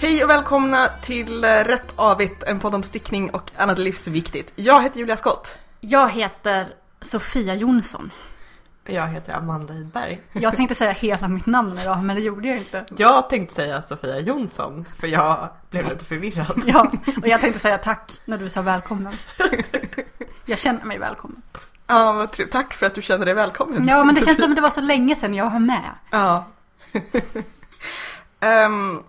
Hej och välkomna till eh, Rätt Avigt, en podd om stickning och annat livsviktigt. Jag heter Julia Skott. Jag heter Sofia Jonsson. Jag heter Amanda Hidberg. Jag tänkte säga hela mitt namn idag, men det gjorde jag inte. Jag tänkte säga Sofia Jonsson, för jag blev lite förvirrad. Ja, och jag tänkte säga tack när du sa välkommen. Jag känner mig välkommen. Ja, vad trevligt. Tack för att du känner dig välkommen. Ja, men det Sofia. känns som att det var så länge sedan jag var med. Ja. Ehm,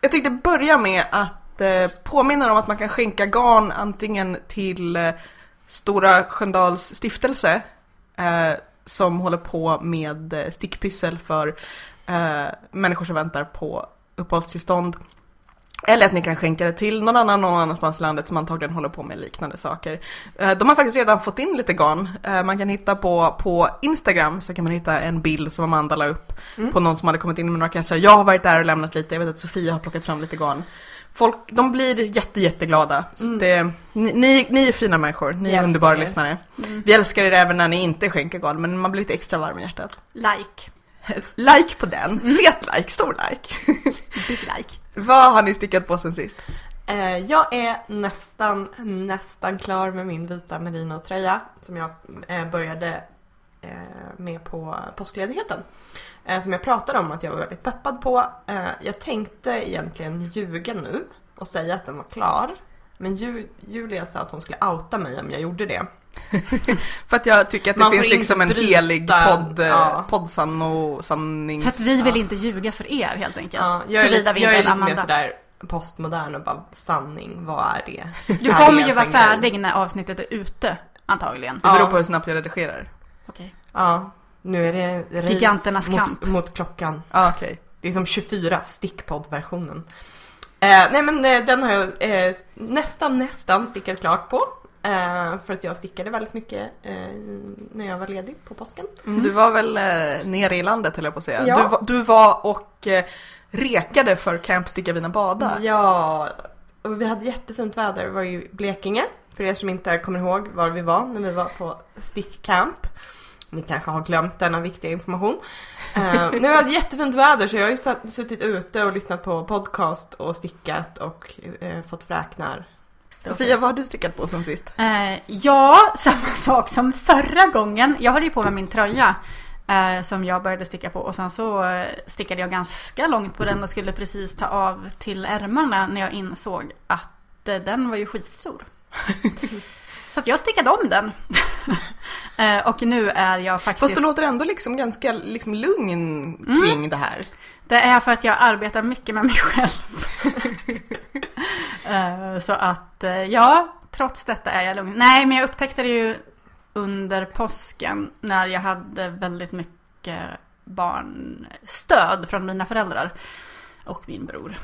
jag tänkte börja med att eh, påminna om att man kan skänka garn antingen till eh, Stora Sköndals stiftelse eh, som håller på med eh, stickpyssel för eh, människor som väntar på uppehållstillstånd. Eller att ni kan skänka det till någon annan någon annanstans i landet som antagligen håller på med liknande saker. Eh, De har faktiskt redan fått in lite garn. Eh, Man kan hitta på, på Instagram så kan man hitta en bild som Amanda la upp på någon som hade kommit in med några kassar. Jag har varit där och lämnat lite, jag vet att Sofia har plockat fram lite garn. Folk, de blir jätte, jätteglada. Så det, ni, ni, ni är fina människor, ni är underbara er. lyssnare. Vi älskar er även när ni inte skänker garn, men man blir lite extra varm i hjärtat. Like. Like på den, fet like, stor like. Big like. Vad har ni stickat på sen sist? Eh, Jag är nästan, nästan klar med min vita merino-tröja som jag eh, började eh, med på påskledigheten. Som jag pratade om att jag var väldigt peppad på. Jag tänkte egentligen ljuga nu och säga att den var klar. Men Ju- Julia sa att hon skulle outa mig om jag gjorde det. För att jag tycker att det Man finns liksom en bryta- helig podd, eh, ja. och sannings... För att vi vill inte ljuga för er helt enkelt. Ja, jag är, lite, vi jag inte är lite mer sådär postmodern och bara sanning, vad är det? Du Är kommer ju vara färdig när avsnittet är ute, antagligen. Det beror Ja. på hur snabbt jag redigerar. Okej. Ja, nu är det Giganternas mot, kamp. mot klockan. Ja, okej. Det är som 24, stickpodd-versionen. Eh, nej men eh, den har jag eh, nästan, nästan stickat klart på. Eh, för att jag stickade väldigt mycket eh, när jag var ledig på påsken. Mm. Du var väl eh, nere i landet höll jag på att säga. Ja. Du, var, du var och eh, rekade för Camp Sticka Vina Bada. Ja, och vi hade jättefint väder. Vi var i Blekinge. För er som inte kommer ihåg var vi var när vi var på stickcamp. Ni kanske har glömt denna viktiga information. Uh, nu hade jättefint väder så jag har ju satt, suttit ute och lyssnat på podcast och stickat och eh, fått fräknar. Sofia, vad har du stickat på sen sist? Eh, ja, samma sak som förra gången. Jag hade ju på mig min tröja eh, som jag började sticka på och sen så eh, stickade jag ganska långt på den och skulle precis ta av till ärmarna när jag insåg att eh, den var ju skitstor. så jag stickade om den. eh, och nu är jag faktiskt... Fast du låter ändå liksom ganska liksom lugn kring det här. Det är för att jag arbetar mycket med mig själv. Eh, Så att eh, ja, trots detta är jag lugn. Nej, men jag upptäckte det ju under påsken när jag hade väldigt mycket barnstöd från mina föräldrar och min bror.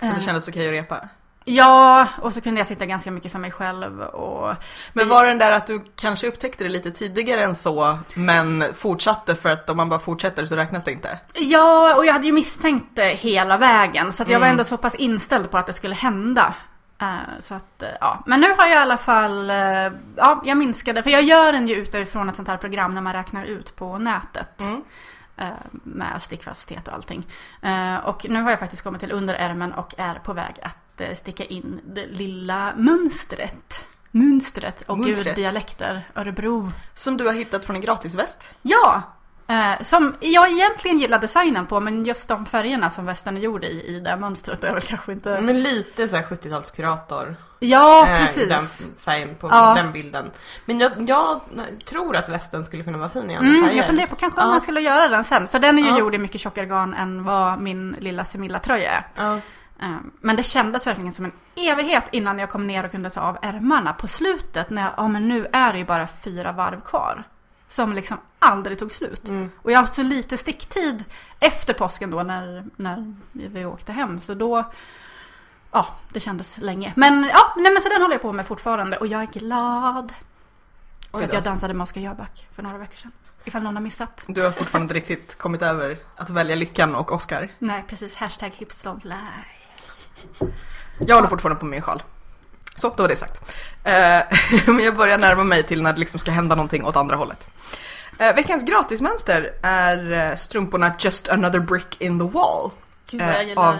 Så det Eh. kändes okej att repa. Ja, och så kunde jag sitta ganska mycket för mig själv och Men var det den där att du kanske upptäckte det lite tidigare än så, men fortsatte för att om man bara fortsätter så räknas det inte? Ja, och jag hade ju misstänkt det hela vägen. Så att jag var Mm. ändå så pass inställd på att det skulle hända. Eh, så att, eh, ja. Men nu har jag i alla fall, eh, ja, jag minskade. För jag gör den ju utifrån ett sånt här program när man räknar ut på nätet. Mm. Med stickfasthet och allting. Och nu har jag faktiskt kommit till underärmen och är på väg att eh, sticka in det lilla mönstret. Mönstret och gud dialekter, Örebro. Som du har hittat från en gratisväst. Ja! Eh, som jag egentligen gillar designen på men just de färgerna som västen är gjord i, i det mönstret är väl kanske inte... Men lite såhär 70-talskurator. Ja, eh, precis. Den färgen på Ja. den bilden. Men jag, jag tror att västen skulle kunna vara fin i andra Mm, färger. jag funderar på kanske om Ja. man skulle göra den sen. För den är ju Ja. gjord i mycket tjockare garn än vad min lilla Semilla-tröja är. Ja. Eh, Men det kändes verkligen som en evighet innan jag kom ner och kunde ta av ärmarna på slutet. När jag, ja men nu är det ju bara fyra varv kvar. Som liksom aldrig tog slut. Mm. Och jag har haft så lite sticktid efter påsken då när, när vi åkte hem. Så då, ja det kändes länge. Men ja, nej men så den håller jag på med fortfarande och jag är glad. För att jag dansade med Oskar Jöback för några veckor sedan. Ifall någon har missat. Du har fortfarande inte riktigt kommit över att välja lyckan och Oscar. Nej precis, hashtag hips don't lie. Jag håller fortfarande på min sjal. Så, då var det sagt. Eh, men jag börjar närma mig till när det liksom ska hända någonting åt andra hållet. Eh, veckans gratismönster är eh, strumporna Just another brick in the wall. Gud vad jag Eh, gillar av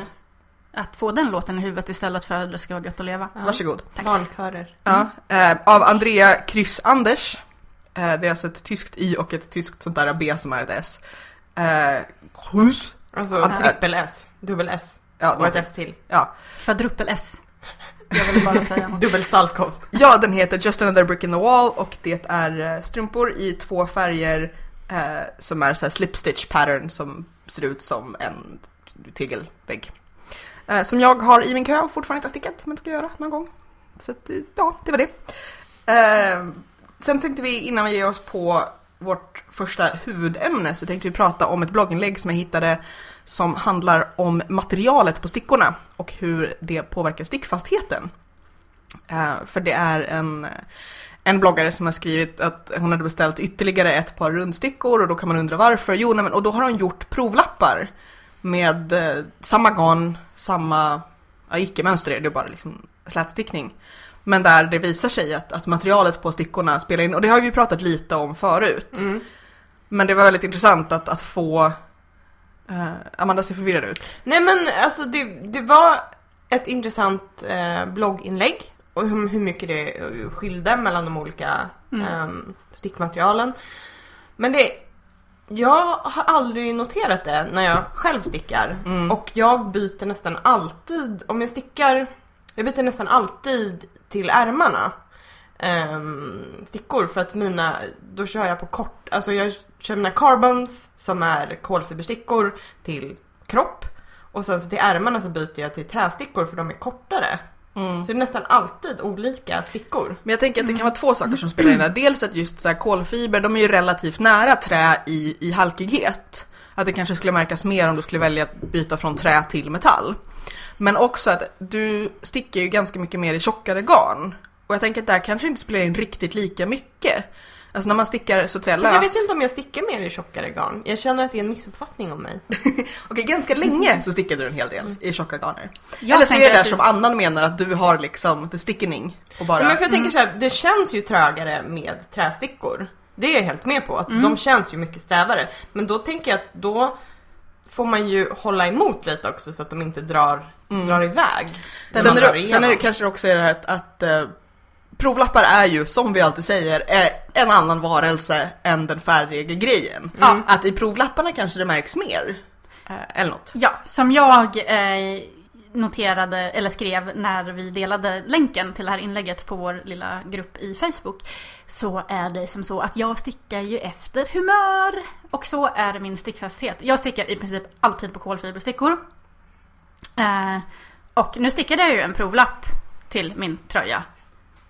att få den låten i huvudet istället för Det ska vara gött att leva. Ja. Varsågod. Barnkörer. Ja, eh, av Andrea Kryss Anders. Eh, det är alltså ett tyskt Y och ett tyskt sånt där B som är ett S. Eh, Kryss. Alltså Ja. trippel S, dubbel S Ja, och ett S till. ja. Kvadrupel S. Jag vill bara säga. Dubbel Salkov. ja, den heter Just another brick in the wall och det är eh, strumpor i två färger eh, som är så här slip stitch pattern som ser ut som en tegelvägg. Eh, som jag har i min kö och fortfarande inte har stickat men ska göra någon gång. Så att, eh, ja, det var det. Eh, sen tänkte vi innan vi ger oss på vårt första huvudämne så tänkte vi prata om ett blogginlägg som jag hittade som handlar om materialet på stickorna och hur det påverkar stickfastheten. Eh, för det är en, en bloggare som har skrivit att hon hade beställt ytterligare ett par rundstickor och då kan man undra varför. Jo, nej, men, och då har hon gjort provlappar med eh, samma garn, samma, ja, icke-mönster är det bara liksom slätstickning. Men där det visar sig att, att materialet på stickorna spelar in och det har vi pratat lite om förut. Mm. Men det var väldigt intressant att, att få eh, Amanda ser förvirrad ut. Nej men alltså det, det var ett intressant eh, blogginlägg och hur, hur mycket det skilde mellan de olika Mm. ehm, stickmaterialen. Men det, jag har aldrig noterat det när jag själv stickar. Mm. Och jag byter nästan alltid, om jag stickar, jag byter nästan alltid till ärmarna. Ehm, stickor för att mina, då kör jag på kort, alltså jag kör mina carbons som är kolfiberstickor till kropp. Och sen så till ärmarna så byter jag till trästickor för de är kortare. Mm. Så det är nästan alltid olika stickor. Men jag tänker att det kan vara två saker som spelar in där. Dels att just så här kolfiber, de är ju relativt nära trä i, i halkighet. Att det kanske skulle märkas mer om du skulle välja att byta från trä till metall. Men också att du stickar ju ganska mycket mer i tjockare garn. Och jag tänker att där kanske inte spelar in riktigt lika mycket. Alltså när man stickar så att säga Men jag lös. vet inte om jag stickar mer i tjockare garn. Jag känner att det är en missuppfattning om mig. Okej, ganska länge så stickade du en hel del i tjocka garner. Jag Eller så är det där du- som Annan menar att du har liksom the stickening och bara... Men för jag tänker så här, det känns ju trögare med trästickor. Det är jag helt med på, att de känns ju mycket strävare. Men då tänker jag att då får man ju hålla emot lite också så att de inte drar, drar iväg. Sen är, drar det, sen är det kanske också är det här att, att eh, provlappar är ju, som vi alltid säger, är en annan varelse än den färdiga grejen. Ja. Att i provlapparna kanske det märks mer. Eh, eller något. Ja, som jag eh, noterade eller skrev när vi delade länken till det här inlägget på vår lilla grupp i Facebook. Så är det som så att jag stickar ju efter humör. Och så är min stickfasthet. Jag stickar i princip alltid på kolfiberstickor. Eh, och nu stickade jag ju en provlapp till min tröja.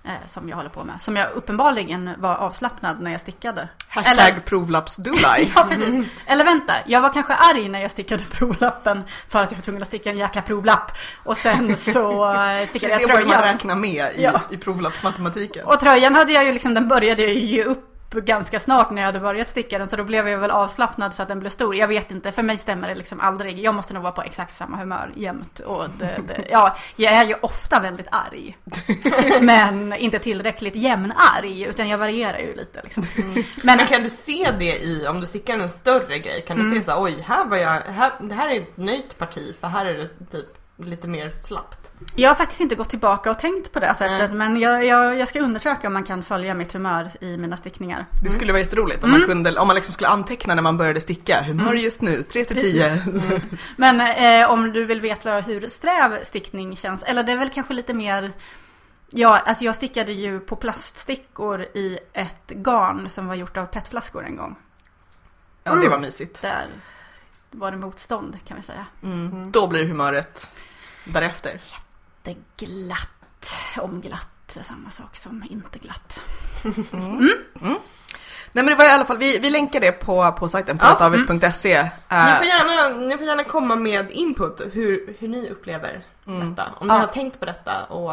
Eh, som jag håller på med. Som jag uppenbarligen var avslappnad när jag stickade. Hashtag Eller- provlappsdolaj. Ja, precis. Eller vänta, jag var kanske arg när jag stickade provlappen för att jag var tvungen att sticka en jäkla provlapp. Och sen så eh, stickade det jag borde man tröjan. räkna med i, Ja. i provlappsmatematiken. Och tröjan hade jag ju liksom, den började jag ju upp ganska snart när jag hade börjat sticka den. Så då blev jag väl avslappnad så att den blev stor. Jag vet inte, för mig stämmer det liksom aldrig. Jag måste nog vara på exakt samma humör jämt. Och det, det, ja, jag är ju ofta väldigt arg. Men inte tillräckligt jämnarg, utan jag varierar ju lite liksom. Men, Men kan du se det i, om du stickar en större grej, kan du se så här, oj, här var jag, här, det här är ett nöjt parti för här är det typ lite mer slappt. Jag har faktiskt inte gått tillbaka och tänkt på det sättet. Men jag, jag, jag ska undersöka om man kan följa mitt humör i mina stickningar. Det skulle vara jätteroligt om man kunde, om man liksom skulle anteckna när man började sticka. Humör just nu, 3 till 10. Men eh, om du vill veta hur sträv stickning känns. Eller det är väl kanske lite mer. Ja, alltså jag stickade ju på plaststickor i ett garn som var gjort av petflaskor en gång. Ja, det var mysigt. Där var det motstånd kan vi säga. Mm. Då blir humöret därefter. Det är glatt, omglatt, är samma sak som inte glatt. Nej men det var i alla fall, vi, vi länkar det på, på sajten på Ja, david.se. Ni, får gärna, ni får gärna komma med input hur, hur ni upplever detta. Om ni Ja. har tänkt på detta och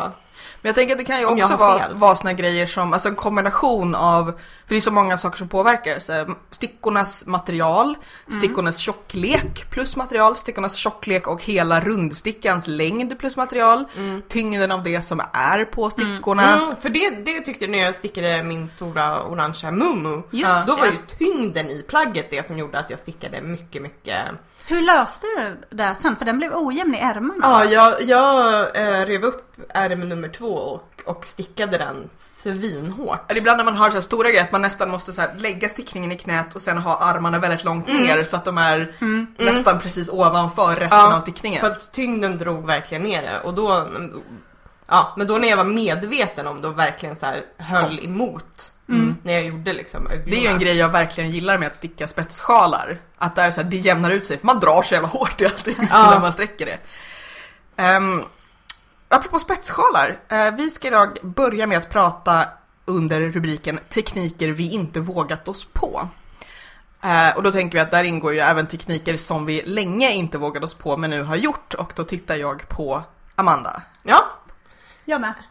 Men jag tänker att det kan ju också vara, vara såna grejer som, alltså en kombination av, för det är så många saker som påverkar. Så stickornas material, stickornas tjocklek plus material, stickornas tjocklek och hela rundstickans längd plus material, tyngden av det som är på stickorna. Mm, för det, det tyckte jag när jag stickade min stora orangea mumu. Just Då var ju tyngden i plagget det som gjorde att jag stickade mycket, mycket. Hur löste du det sen? För den blev ojämn i ärmarna. Ja, jag, jag eh, rev upp ärm nummer två och, och stickade den svinhårt. Eller ibland när man har så här stora grejer att man nästan måste så här lägga stickningen i knät och sen ha armarna väldigt långt ner så att de är nästan precis ovanför resten Ja, av stickningen. För att tyngden drog verkligen ner det och då, ja, men då när jag var medveten om det och verkligen så här höll emot när jag gjorde liksom öglorna. Det är ju en grej jag verkligen gillar med att sticka spetssjalar. Att där så här, det jämnar ut sig, för man drar så jävla hårt i allting Ja. när man sträcker det. Um, apropå spetssjalar, eh, vi ska idag börja med att prata under rubriken tekniker vi inte vågat oss på. Eh, och då tänker vi att där ingår ju även tekniker som vi länge inte vågat oss på men nu har gjort och då tittar jag på Amanda. Ja. Jag med.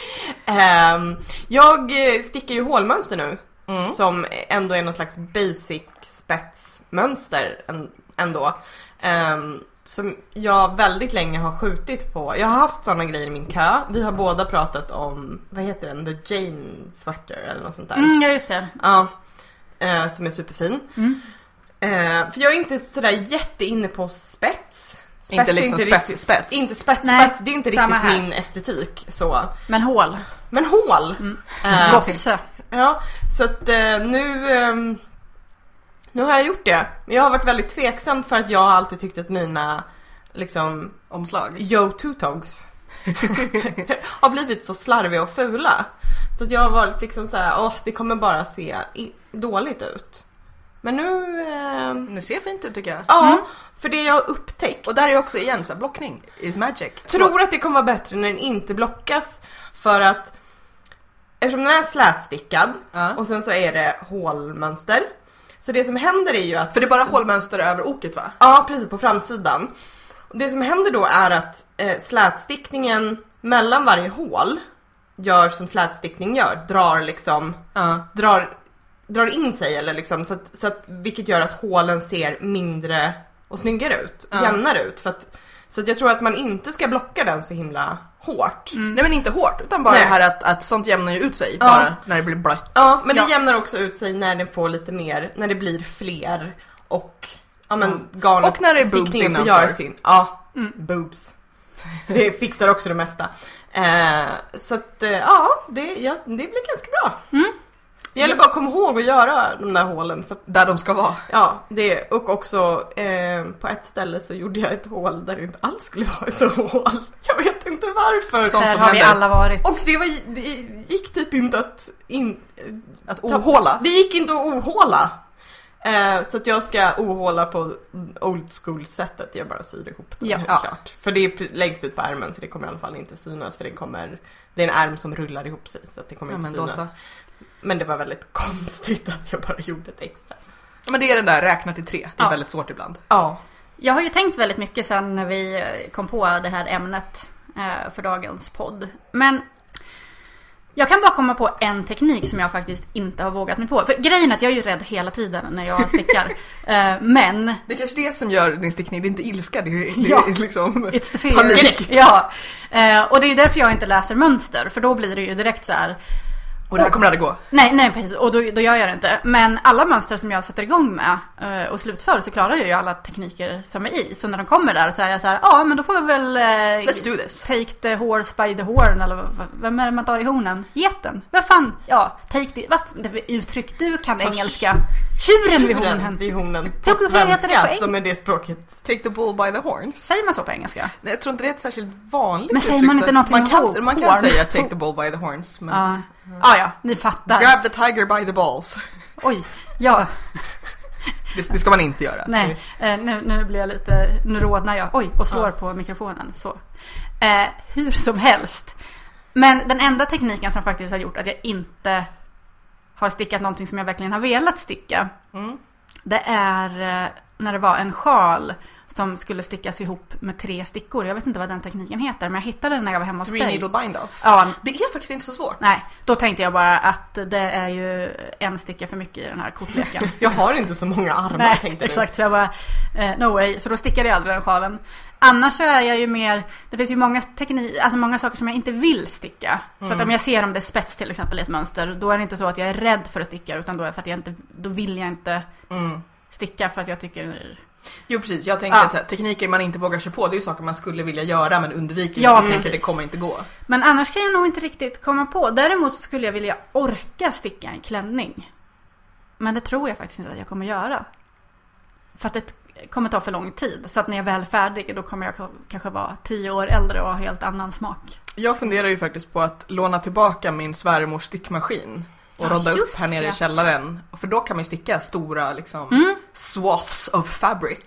Ehm, jag stickar ju hålmönster nu. Mm. Som ändå är någon slags basic spetsmönster än- ändå. Ehm, som jag väldigt länge har skjutit på. Jag har haft sådana grejer i min kö. Vi har båda pratat om, vad heter den? The Jane Sweater eller något sånt där. Mm, ja, just det. Ja. Eh, som är superfin. Mm. Eh, för jag är inte sådär jätteinne på spets. Spets Inte liksom riktigt- spets-spets. Inte spets, Nej, spets. Det är inte riktigt här. min estetik så. Men hål. Men hål. Mm. Eh, Gosse. Ja, så att eh, nu, ehm, nu har jag gjort det. Men jag har varit väldigt tveksam för att jag har alltid tyckt att mina liksom Omslag. Yo Two-Togs har blivit så slarviga och fula. Så att jag har varit liksom så här, åh det kommer bara se dåligt ut. Men nu, ehm, Det ser fint ut tycker jag. ja, Mm. för det jag upptäckt Och där är också igen så här, blockning is magic. tror att det kommer vara bättre när den inte blockas för att eftersom den är slätstickad Ja. och sen så är det hålmönster. Så det som händer är ju att För det är bara hålmönster över oket va? Ja, precis på framsidan. Det som händer då är att eh, slätstickningen mellan varje hål gör som slätstickning gör, drar liksom, Ja. drar, drar in sig eller liksom så att, så att, vilket gör att hålen ser mindre och snyggare ut, Ja. jämnare ut. För att, så att jag tror att man inte ska blocka den så himla hårt. Nej men inte hårt utan bara Nej. det här att, att sånt jämnar ju ut sig Ja. bara när det blir blött. Ja, men det Ja. jämnar också ut sig när den får lite mer, när det blir fler och ja men garnet, Och när det är boobs innanför. sin. Ja, Mm. boobs. Det fixar också det mesta. Eh, så att eh, ja, det, ja, det blir ganska bra. Mm. Det gäller bara att komma ihåg att göra de där hålen. För att, Där de ska vara. ja, det, och också eh, på ett ställe så gjorde jag ett hål där det inte alls skulle vara ett hål. Jag vet inte varför. Sånt Där som har vi händer. alla varit. Och det, var, det gick typ inte att in, Att ohåla. det gick inte att ohåla. Eh, så att jag ska ohåla på old school sättet. Jag bara syr ihop det Ja. helt Ja. klart. För det är längst ut på ärmen så det kommer i alla fall inte synas. För det, kommer, det är en ärm som rullar ihop sig så att det kommer Ja, inte men då synas. så. Men det var väldigt konstigt att jag bara gjorde ett extra. Men det är den där räkna till tre. Det är Ja. väldigt svårt ibland. Ja. Jag har ju tänkt väldigt mycket sen när vi kom på det här ämnet eh, för dagens podd. Men jag kan bara komma på en teknik som jag faktiskt inte har vågat mig på. För grejen är att jag är ju rädd hela tiden när jag stickar. Eh, Men Det är kanske det som gör din stickning, det är inte ilska, det är, det Ja. är liksom... It's the fear. Panik. Ja. Eh, Och det är därför jag inte läser mönster. För då blir det ju direkt så här. Och det här kommer aldrig gå. Nej, nej precis. Och då, då gör jag det inte. Men alla mönster som jag sätter igång med eh, och slutför så klarar jag ju alla tekniker som är i. Så när de kommer där så är jag så här, ja men då får vi väl... eh, Let's do this. Take the horse by the horn eller vem är det man tar i hornen? Geten? Vad fan? Ja, take the... Vad det är uttryck du kan engelska. Tjuren vid Tjuren hornen. vid hornen. På svenska som är det språket. Take the bull by the horns. Säger man så på engelska? Nej, jag tror inte det är ett särskilt vanligt Men säger uttryck, man inte någonting man kan, horn? man kan säga take the bull by the horns. Men Ja. Ah, ja, ni fattar. grab the tiger by the balls. Oj, ja. Det, det ska man inte göra. Nej, eh, nu, nu blir jag lite, nu rodnar jag. Oj, och slår Ja. på mikrofonen. Så. Eh, hur som helst. Men den enda tekniken som faktiskt har gjort att jag inte har stickat någonting som jag verkligen har velat sticka. Mm. Det är eh, när det var en sjal. Som skulle stickas ihop med tre stickor. Jag vet inte vad den tekniken heter men jag hittade den när jag var hemma hos Three dig. needle bind off. Ja, Det är faktiskt inte så svårt. nej. Då tänkte jag bara att det är ju en sticka för mycket i den här kortleken. Jag har inte så många armar Nej, tänkte du. exakt. Så jag bara, eh, no way. Så då stickade jag aldrig den sjalen. Annars så är jag ju mer, det finns ju många, teknik, alltså många saker som jag inte vill sticka. Så att om jag ser om det är spets till exempel i ett mönster, då är det inte så att jag är rädd för att sticka, utan då är det för att jag inte, då vill jag inte Mm. sticka för att jag tycker, Jo precis, jag tänker Ja. att här, tekniker man inte vågar sig på, det är ju saker man skulle vilja göra men undviker Ja, ja, tänker det kommer inte gå. Men annars kan jag nog inte riktigt komma på. Däremot så skulle jag vilja orka sticka en klänning. Men det tror jag faktiskt inte att jag kommer göra. För att det kommer ta för lång tid. Så att när jag väl är färdig då kommer jag kanske vara tio år äldre och ha helt annan smak. Jag funderar ju faktiskt på att låna tillbaka min svärmors stickmaskin och Ja, rodda upp här nere i källaren. För då kan man ju sticka stora liksom Mm. Swaths of fabric.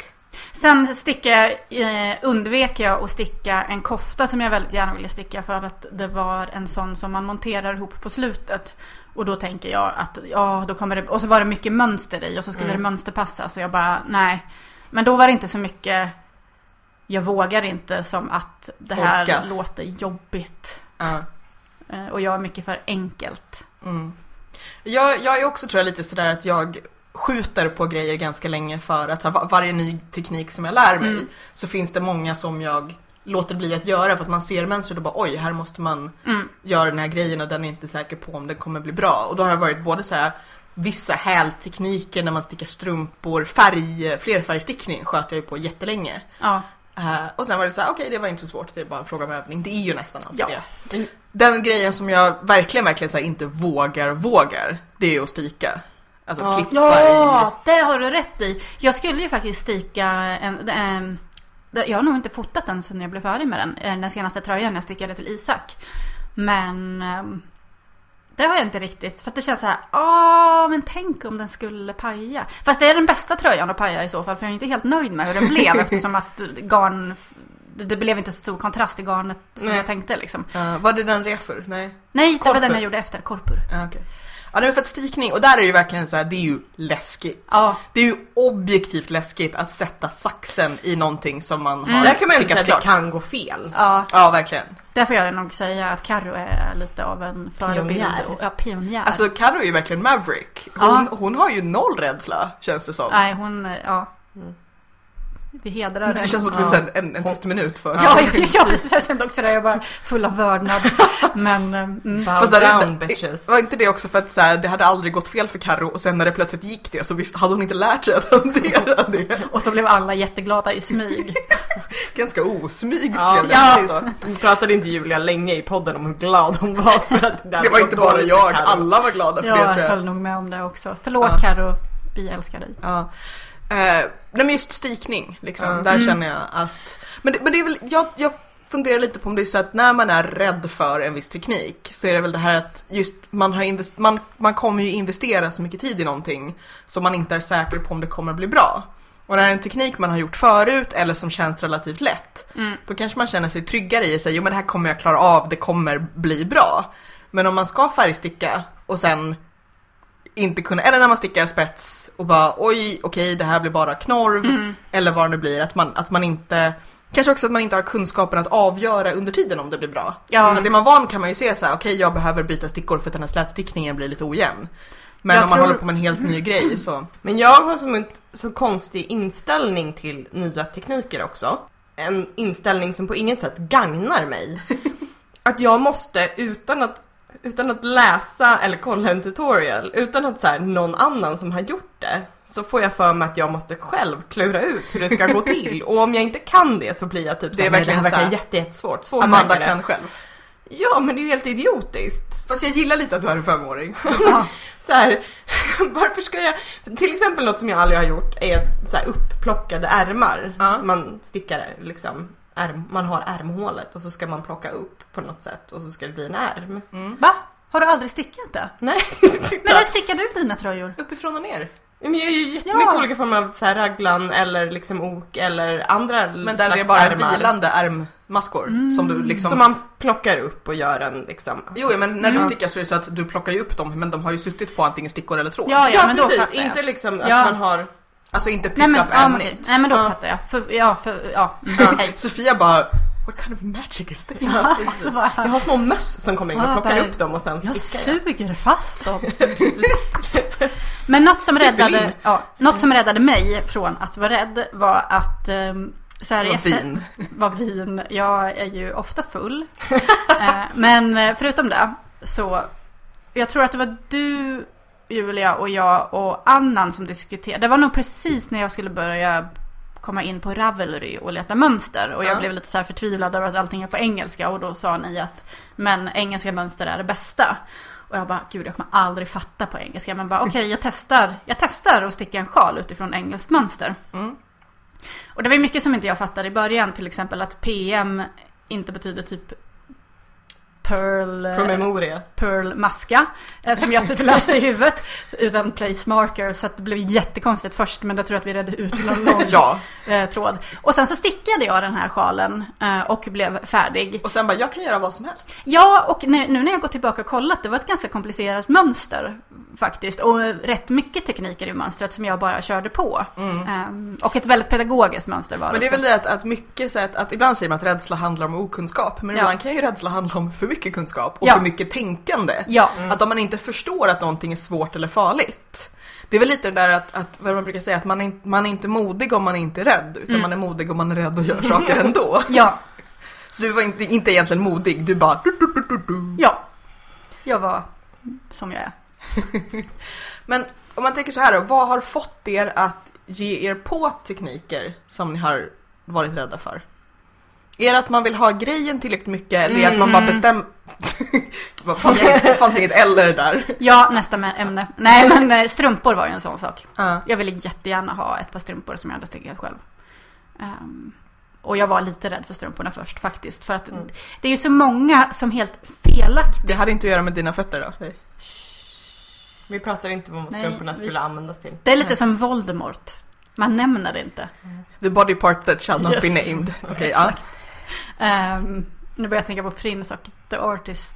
Sen sticka, eh, undvek jag att sticka en kofta som jag väldigt gärna ville sticka för att det var en sån som man monterar ihop på slutet. Och då tänker jag att ja, då kommer det, och så var det mycket mönster i och så skulle Mm. det mönsterpassa så jag bara nej. Men då var det inte så mycket, jag vågar inte som att det här Orka. låter jobbigt. Eh, och jag är mycket för enkelt. Mm. Jag, jag är också tror jag lite sådär att jag skjuter på grejer ganska länge för att här, va- varje ny teknik som jag lär mig Mm. så finns det många som jag låter bli att göra för att man ser mönstret och bara oj, här måste man Mm. göra den här grejen och den är inte säker på om den kommer bli bra. Och då har det varit både så här vissa hältekniker när man stickar strumpor, färg, flerfärgstickning sköt jag ju på jättelänge. Ja. Eh, och sen var det så här, okej det var inte så svårt, det är bara en fråga om övning. Det är ju nästan alltid Ja. det. Den grejen som jag verkligen, verkligen så inte vågar, vågar, det är att stika. Alltså Ja. klippa Ja, det har du rätt i. Jag skulle ju faktiskt sticka en, en jag har nog inte fotat den sedan jag blev färdig med den. eh, Den senaste tröjan jag stickade till Isak. Men ehm, det har jag inte riktigt. För att det känns så här, ja men tänk om den skulle paja. Fast det är den bästa tröjan att paja i så fall. För jag är inte helt nöjd med hur den blev. eftersom att garn, det blev inte så stor kontrast i garnet som Nej. jag tänkte liksom. i. Uh, var det den refur? Nej? Nej, det var den jag gjorde efter, korpur. Ja, okej. Ja, nej, men för att stikning, och där är det ju verkligen så här, det är ju läskigt. Ja, Det är ju objektivt läskigt att sätta saxen i någonting som man Mm. har Där kan man ju säga att det kan gå fel. ja. Ja, verkligen. Där får jag nog säga att Carro är lite av en förebild. Pionjär. Ja, pionjär. Alltså Carro är ju verkligen Maverick. Hon, Ja. hon har ju noll rädsla, känns det som. Nej, hon, ja. Mm. Vi hedrar henne. Det känns som att vi Ja. sen en, en tyst minut för. Ja, ja, ja, jag kände också det. Jag var full av vördnad. Men, eh, mm. Fast där- down bitches. Var inte det också för att så här, det hade aldrig gått fel för Carro och sen när det plötsligt gick det så visst hade hon inte lärt sig att hantera det. Och så blev alla jätteglada i smyg. Ganska osmyg Ja, skrev ja. jag. Nu pratade inte Julia länge i podden om hur glad hon var för att det, Det var inte bara jag, alla var glada för Jag det tror jag. höll nog med om det också. Förlåt Ja. Carro, vi älskar dig. Ja. Eh, men just stikning liksom, Ja. där Mm. känner jag att men det, men det är väl, jag, jag funderar lite på om det är så att när man är rädd för en viss teknik så är det väl det här att just man har invest, man, man kommer ju investera så mycket tid i någonting som man inte är säker på om det kommer bli bra. Och när det är en teknik man har gjort förut eller som känns relativt lätt Mm. då kanske man känner sig tryggare i sig, jo men det här kommer jag klara av, det kommer bli bra. Men om man ska färgsticka och sen inte kunna, eller när man stickar spets och bara oj, okej det här blir bara knorv. Mm. Eller vad det nu blir, att man, att man inte Kanske också att man inte har kunskapen att avgöra under tiden om det blir bra. Ja. Att är man van kan man ju se så här: okej jag behöver byta stickor för att den här slätstickningen blir lite ojämn. Men Jag om man tror- håller på med en helt ny grej så. Men jag har som en så konstig inställning till nya tekniker också. En inställning som på inget sätt gagnar mig. Att jag måste utan att, utan att läsa eller kolla en tutorial, utan att så här, någon annan som har gjort det, så får jag för mig att jag måste själv klura ut hur det ska gå till. Och om jag inte kan det så blir jag typ Det är så här, "Nej, verkligen det här verkar jätte, jättesvårt. Amanda Svårverkar det." kan själv. Ja, men det är ju helt idiotiskt. Fast jag gillar lite att du är en femåring. Ja. så här, varför ska jag... Till exempel något som jag aldrig har gjort är så här uppplockade ärmar. Ja. Man stickar liksom, ärm, man har ärmhålet och så ska man plocka upp på något sätt och så ska det bli en ärm. Mm. Va? Har du aldrig stickat det? Nej, Men hur stickar du dina tröjor? Uppifrån och ner. Men jag gör ju jättemycket Ja. olika former av så här raglan eller liksom ok eller andra Men där slags det är bara ärmar. vilande ärmmaskor som du liksom Som man plockar upp och gör en liksom... Jo, men när du Mm. stickar så är det så att du plockar ju upp dem men de har ju suttit på antingen stickor eller tråd. Ja, Ja, men då precis, jag. inte liksom att Ja. man har Alltså inte pick Nej men, up ja, and knit. Nej men då Ja. fattar jag. För, ja, för, ja. Mm, hej. Sofia bara What kind of magic is this? Ja, så bara, Jag har små möss som kommer in och plockar upp dem och sen jag suger fast dem. Men något som, Superlim. räddade, ja, något som räddade mig från att vara rädd var att ehm, så här efter- fin. var vin. Jag är ju ofta full. Eh, Men eh, förutom det så jag tror att det var du Julia och jag och Annan som diskuterade. Det var nog precis när jag skulle börja komma in på Ravelry och leta mönster. Och jag Ja. blev lite så här förtvivlad över att allting är på engelska. Och då sa ni att men engelska mönster är det bästa. Och jag bara, gud jag kommer aldrig fatta på engelska. Men bara okej, jag testar. Jag testar att sticka en sjal utifrån engelskt mönster. Mm. Och det var mycket som inte jag fattade i början. Till exempel att PM inte betyder typ Pearl, eh, Promemoria. Pearl maska. eh, Som jag typ läste i huvudet. Utan place marker. Så att det blev jättekonstigt först. Men det tror jag att vi redde ut någon lång Ja, eh, tråd. Och sen så stickade jag den här sjalen. Och blev färdig. och sen bara jag kan göra vad som helst. Ja, och nu, när jag går tillbaka och kollat, det var ett ganska komplicerat mönster faktiskt. Och rätt mycket tekniker i mönstret som jag bara körde på. Ehm, och ett väldigt pedagogiskt mönster var det Men det är också. väl det att, att mycket så att, att ibland säger man att rädsla handlar om okunskap men Ja. ibland kan ju rädsla handla om för mycket kunskap och Ja. för mycket tänkande. Ja, Att om man inte förstår att någonting är svårt eller farligt. Det är väl lite det där att, att vad man brukar säga, att man är, inte- man är inte modig om man är inte är rädd, utan Mm. man är modig om man är rädd och gör saker ändå. ja, Så du var inte, inte egentligen modig, du bara du, du, du. ja. Jag var som jag är. Men om man tänker så här då, vad har fått er att ge er på tekniker som ni har varit rädda för? Är det att man vill ha grejen tillräckligt mycket eller är det att man bara Mm. bestämmer... det fanns, inget- fanns inget eller där. Ja, nästa ämne. Nej, men eh, strumpor var ju en sån sak. Ja. Jag ville jättegärna ha ett par strumpor som jag hade stickat själv. Ehm, och jag var lite rädd för strumporna först faktiskt. För att Mm. det är ju så många som helt felaktigt Det hade inte att göra med dina fötter då? Vi pratar inte om vad Nej, strumporna vi- skulle användas till. Det är lite som Voldemort. Man nämner det inte. The body part that shall not be Yes. named. Okej, ja. Ehm, nu börjar jag tänka på Prince och The Artist.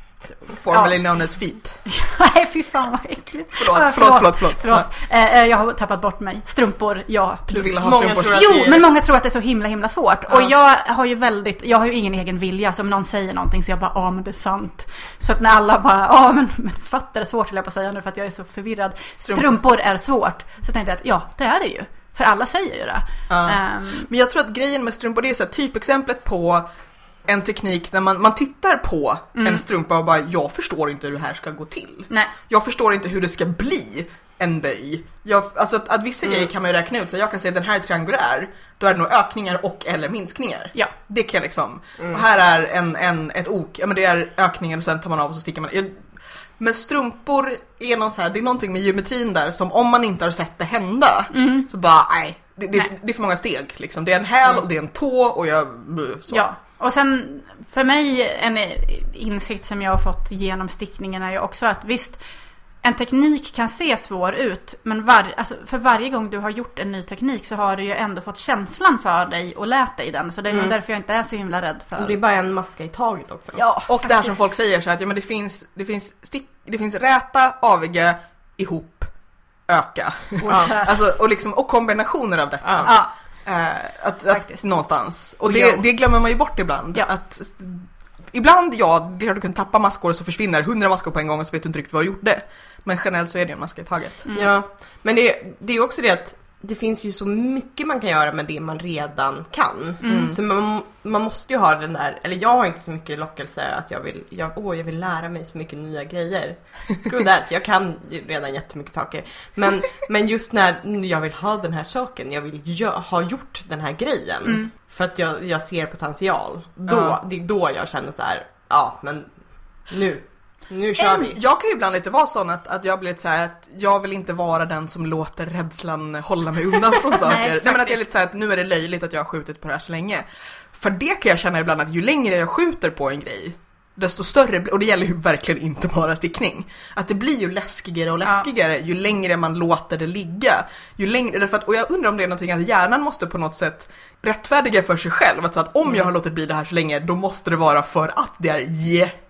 Formerly known as feet. Nej, fy fan vad äckligt. Förlåt, Ah, förlåt, förlåt, förlåt. Förlåt. Eh, eh, jag har tappat bort mig. Strumpor, ja. Du Plus. ville ha Många strumpor tror Jo, är- men många tror att det är så himla himla svårt. Ja. Och jag har ju väldigt, jag har ju ingen egen vilja. Så om någon säger någonting så jag bara, ja men det är sant. Så att när alla bara, ja men, men fötter är svårt höll jag på att säga nu för att jag är så förvirrad. Strumpor. Strumpor är svårt. Så tänkte jag att ja, det är det ju. För alla säger ju det. Ja. Ehm, Men jag tror att grejen med strumpor det är så här typexemplet på en teknik där man, man tittar på Mm. en strumpa och bara jag förstår inte hur det här ska gå till. nej, Jag förstår inte hur det ska bli en böj. Jag, alltså att, att vissa Mm. grejer kan man ju räkna ut, så jag kan säga den här är triangulär, då är det nog ökningar och eller minskningar. ja. Det kan jag liksom. Mm. Och här är en, en, ett ok, ja men det är ökningen och sen tar man av och så sticker man. Jag, men strumpor är någon så här, det är någonting med geometrin där som om man inte har sett det hända Mm. så bara nej. Det, det, Nej. det är för många steg liksom. Det är en häl Mm. och det är en tå och jag... Så. Ja, och sen för mig en insikt som jag har fått genom stickningen är ju också att visst, en teknik kan se svår ut, men var, alltså för varje gång du har gjort en ny teknik så har du ju ändå fått känslan för dig och lärt dig den. Så det är nog Mm. därför jag inte är så himla rädd för... Det är bara en maska i taget också. Ja, Och det här som faktiskt. folk säger så att ja, men det finns, det finns stick, det finns räta, aviga, ihop, öka. Här- Alltså, och, liksom, och kombinationer av detta. Ja. Eh, att, att, någonstans. Och Och det, jag- det glömmer man ju bort ibland. Ja. Att, ibland, ja, det är klart du kan tappa maskor och så försvinner hundra maskor på en gång och så vet du inte riktigt vad du gjorde. Men generellt så är det en maska i taget. Mm. Ja, men det, det är också det att det finns ju så mycket man kan göra med det man redan kan. Mm. Så man, man måste ju ha den där, eller jag har inte så mycket lockelse att jag vill, jag, åh, jag vill lära mig så mycket nya grejer. Screw that, jag kan redan jättemycket saker. Men, men just när jag vill ha den här saken, jag vill gö- ha gjort den här grejen. Mm. För att jag, jag ser potential. Då, Ja. Det är då jag känner så här, ja men nu, nu kör vi. jag kan ju ibland lite vara sån att, att jag blir lite så här att jag vill inte vara den som låter rädslan hålla mig undan från saker. Nej, men att jag är lite så här att nu är det löjligt att jag har skjutit på det här så länge. För det kan jag känna ibland att ju längre jag skjuter på en grej desto större, och det gäller ju verkligen inte bara stickning. Att det blir ju läskigare och Ja. läskigare ju längre man låter det ligga. Ju längre, därför att, och jag undrar om det är någonting att hjärnan måste på något sätt rättfärdiga för sig själv. Att, så att om jag har låtit bli det här så länge, då måste det vara för att det är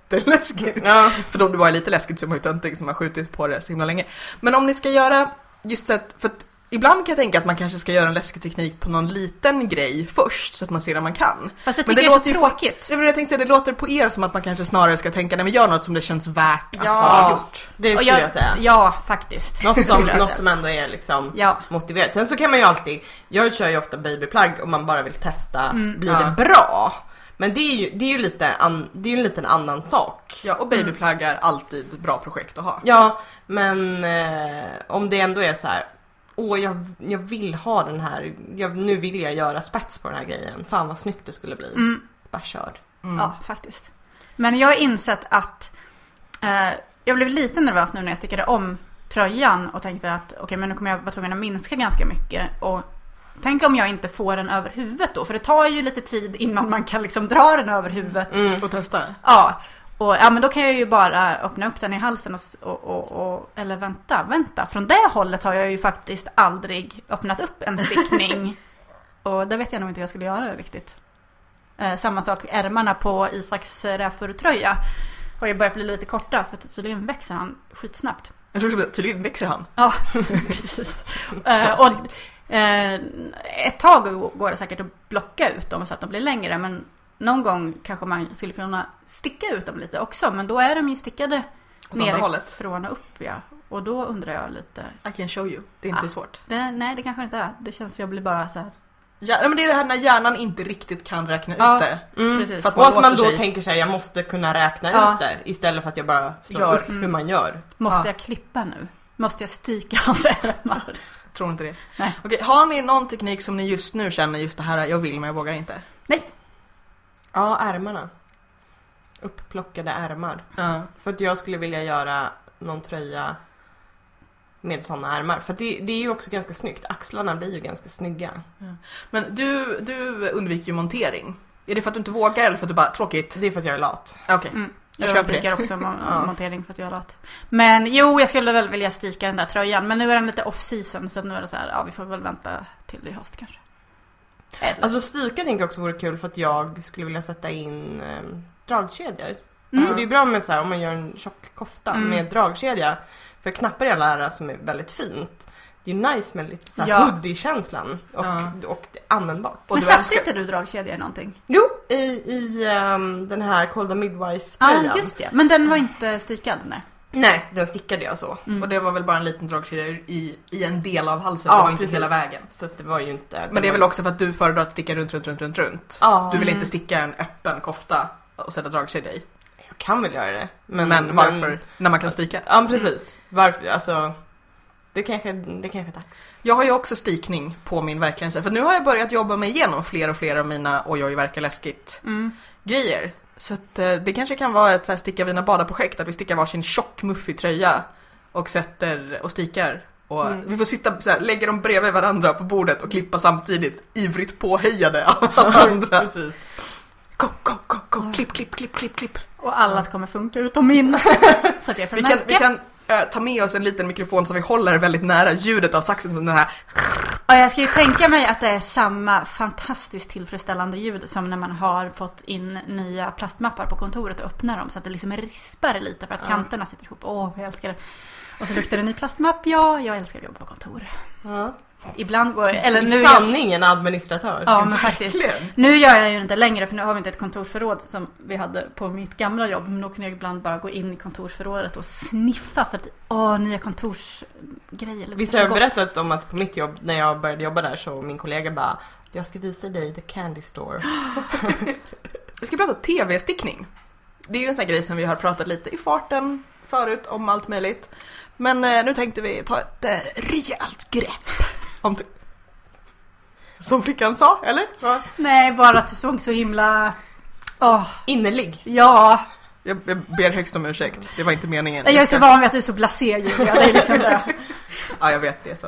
jätteläskigt. Ja. För om det bara är lite läskigt så är man ju töntig som har skjutit på det så himla länge. Men om ni ska göra just så att, för att Ibland kan jag tänka att man kanske ska göra en läsketeknik på någon liten grej först så att man ser om man kan. Fast det Men tycker det jag är så låter ju på- tråkigt. Det jag tänkte säga, det låter på er som att man kanske snarare ska tänka nej men gör något som det känns värt att Ja. ha gjort. Det skulle jag, säga. Ja, faktiskt. Något, som, jag något som ändå är liksom Ja. motiverat. Sen så kan man ju alltid, jag kör ju ofta babyplagg om man bara vill testa, Mm. blir Ja. det bra? Men det är ju, det är ju lite, an, det är en liten annan sak. Ja och babyplagg är alltid ett bra projekt att ha. Ja, men eh, om det ändå är så här. Åh, jag, jag vill ha den här, jag, nu vill jag göra spets på den här grejen. Fan vad snyggt det skulle bli. Mm. Bara kör. Mm. Ja, faktiskt. Men jag har insett att eh, jag blev lite nervös nu när jag stickade om tröjan och tänkte att okej, men nu kommer jag vara tvungen att minska ganska mycket. Och tänk om jag inte får den över huvudet då, för det tar ju lite tid innan man kan liksom dra den över huvudet. Mm. Och testa. Ja, och ja, men då kan jag ju bara öppna upp den i halsen och, och, och, och eller vänta, vänta. Från det hållet har jag ju faktiskt aldrig öppnat upp en stickning. och det vet jag nog inte hur jag skulle göra riktigt. Eh, samma sak, ärmarna på Isaks rävfurtröja har ju börjat bli lite korta för att tydligen växer han skitsnabbt. Jag tror att tydligen växer han. Ja, precis. Eh, och, eh, ett tag går det säkert att blocka ut dem så att de blir längre. Men någon gång kanske man skulle kunna sticka ut dem lite också. Men då är de ju stickade nerifrån och upp. Ja. Och då undrar jag lite. I can show you. Det är inte Ah. så svårt. Det, nej, det kanske inte är. Det känns jag blir bara så här. Ja, men det är det här när hjärnan inte riktigt kan räkna Ja. ut det. Mm. För att Och att man då sig. tänker sig jag måste kunna räkna Ja. ut det istället för att jag bara slår Gör. upp hur man gör. Måste Ja. jag klippa nu? Måste jag stika hans ärmar? Tror inte det. Nej. Okej, har ni någon teknik som ni just nu känner just det här, jag vill men jag vågar inte? Ja, ärmarna. Upplockade ärmar. Ja. För att jag skulle vilja göra någon tröja med sådana ärmar. För att det, det är ju också ganska snyggt. Axlarna blir ju ganska snygga. Men du, du undviker ju montering. Är det för att du inte vågar eller för att du bara, tråkigt? Det är för att jag är lat. Okej. Mm. Jag Jag, det. brukar också mo- Ja. montering för att jag är lat. Men jo, jag skulle väl vilja stika den där tröjan. Men nu är den lite off season så nu är det så här, ja vi får väl vänta till i höst kanske. Eller? Alltså stika tänker jag också vore kul för att jag skulle vilja sätta in eh, dragkedjor. Mm. Alltså det är bra med så här om man gör en tjock kofta Mm. med dragkedja. För knappar i alla ära som är väldigt fint. Det är ju nice med lite så här Ja. hoodie-känslan och, Ja. och det är användbart. Och men du satte älskar... inte du dragkedja i någonting? Jo, i, i ehm, den här Call the Ja, Midwife-tröjan. just det. Men den var inte stikad, nej. Nej, den stickade jag så. Mm. Och det var väl bara en liten dragkedja i, i en del av halsen, Ja, det var inte precis. hela vägen. Så det var ju inte... Men det är väl också för att du föredrar att sticka runt, runt, runt, runt, runt. Ja, Du vill Mm. inte sticka en öppen kofta och sätta dragkedja i. jag kan väl göra det. Men, Men, varför? När man kan sticka? Ja, precis. Varför? Alltså... Det kanske, det kanske är dags. Jag har ju också stikning på min verkligen för nu har jag börjat jobba mig igenom fler och fler av mina oj oj verkar läskigt Mm. grejer. Så att eh, det kanske kan vara ett så här sticka vina bada projekt att vi stickar varsin tjock muffig tröja och sätter och stikar. Och Mm. vi får sitta så här, lägga dem bredvid varandra på bordet och klippa samtidigt ivrigt påhejade av andra. Precis. Go, go, go, go, klipp, klipp, klipp, klipp, klipp. Och allas kommer funka utom min. för att det är för Vi kan, vi kan ta med oss en liten mikrofon som vi håller väldigt nära ljudet av saxen som den här. Ja, jag ska ju tänka mig att det är samma fantastiskt tillfredsställande ljud som när man har fått in nya plastmappar på kontoret och öppnar dem så att det liksom rispar lite för att Ja. kanterna sitter ihop. Åh, jag älskar det. Och så luktar det ny plastmapp. Ja, jag älskar att jobba på kontor. Ja. Ibland går eller nu... I sanning en administratör. Ja, men faktiskt. Nu gör jag ju inte längre för nu har vi inte ett kontorsförråd som vi hade på mitt gamla jobb. Men då kunde jag ibland bara gå in i kontorsförrådet och sniffa för att åh, nya kontorsgrejer. Visst så har jag berättat om att på mitt jobb, när jag började jobba där så min kollega bara Jag ska visa dig the candy store. Vi ska prata tv-stickning. Det är ju en sån här grej som vi har pratat lite i farten förut om allt möjligt. Men eh, nu tänkte vi ta ett eh, rejält grepp om t- Som flickan sa, eller? Ja. Nej, bara att du såg så himla... Åh, Innerlig. ja. Jag, jag ber högst om ursäkt, det var inte meningen. Jag är så van vid att du är så blasé Julia. Det är liksom det. Ja, jag vet det är så.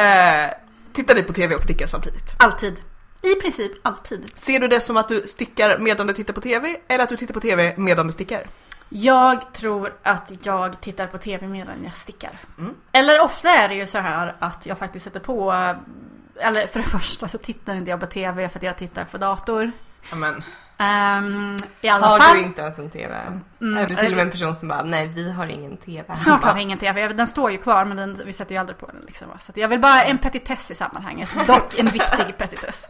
Eh, tittar ni på tv och stickar samtidigt? Alltid. I princip alltid. Ser du det som att du stickar medan du tittar på tv eller att du tittar på tv medan du stickar? Jag tror att jag tittar på tv medan jag stickar. Mm. Eller ofta är det ju så här att jag faktiskt sätter på... Eller för det första så tittar inte jag på tv för att jag tittar på dator. Ja, Ehm, I alla Har fall. du inte ens en TV? Mm, är du till och med en person som bara, nej vi har ingen TV Snart har hemma." vi ingen TV. Den står ju kvar men den, vi sätter ju aldrig på den. Liksom. Så jag vill bara en petitess i sammanhanget. Dock en viktig petitess.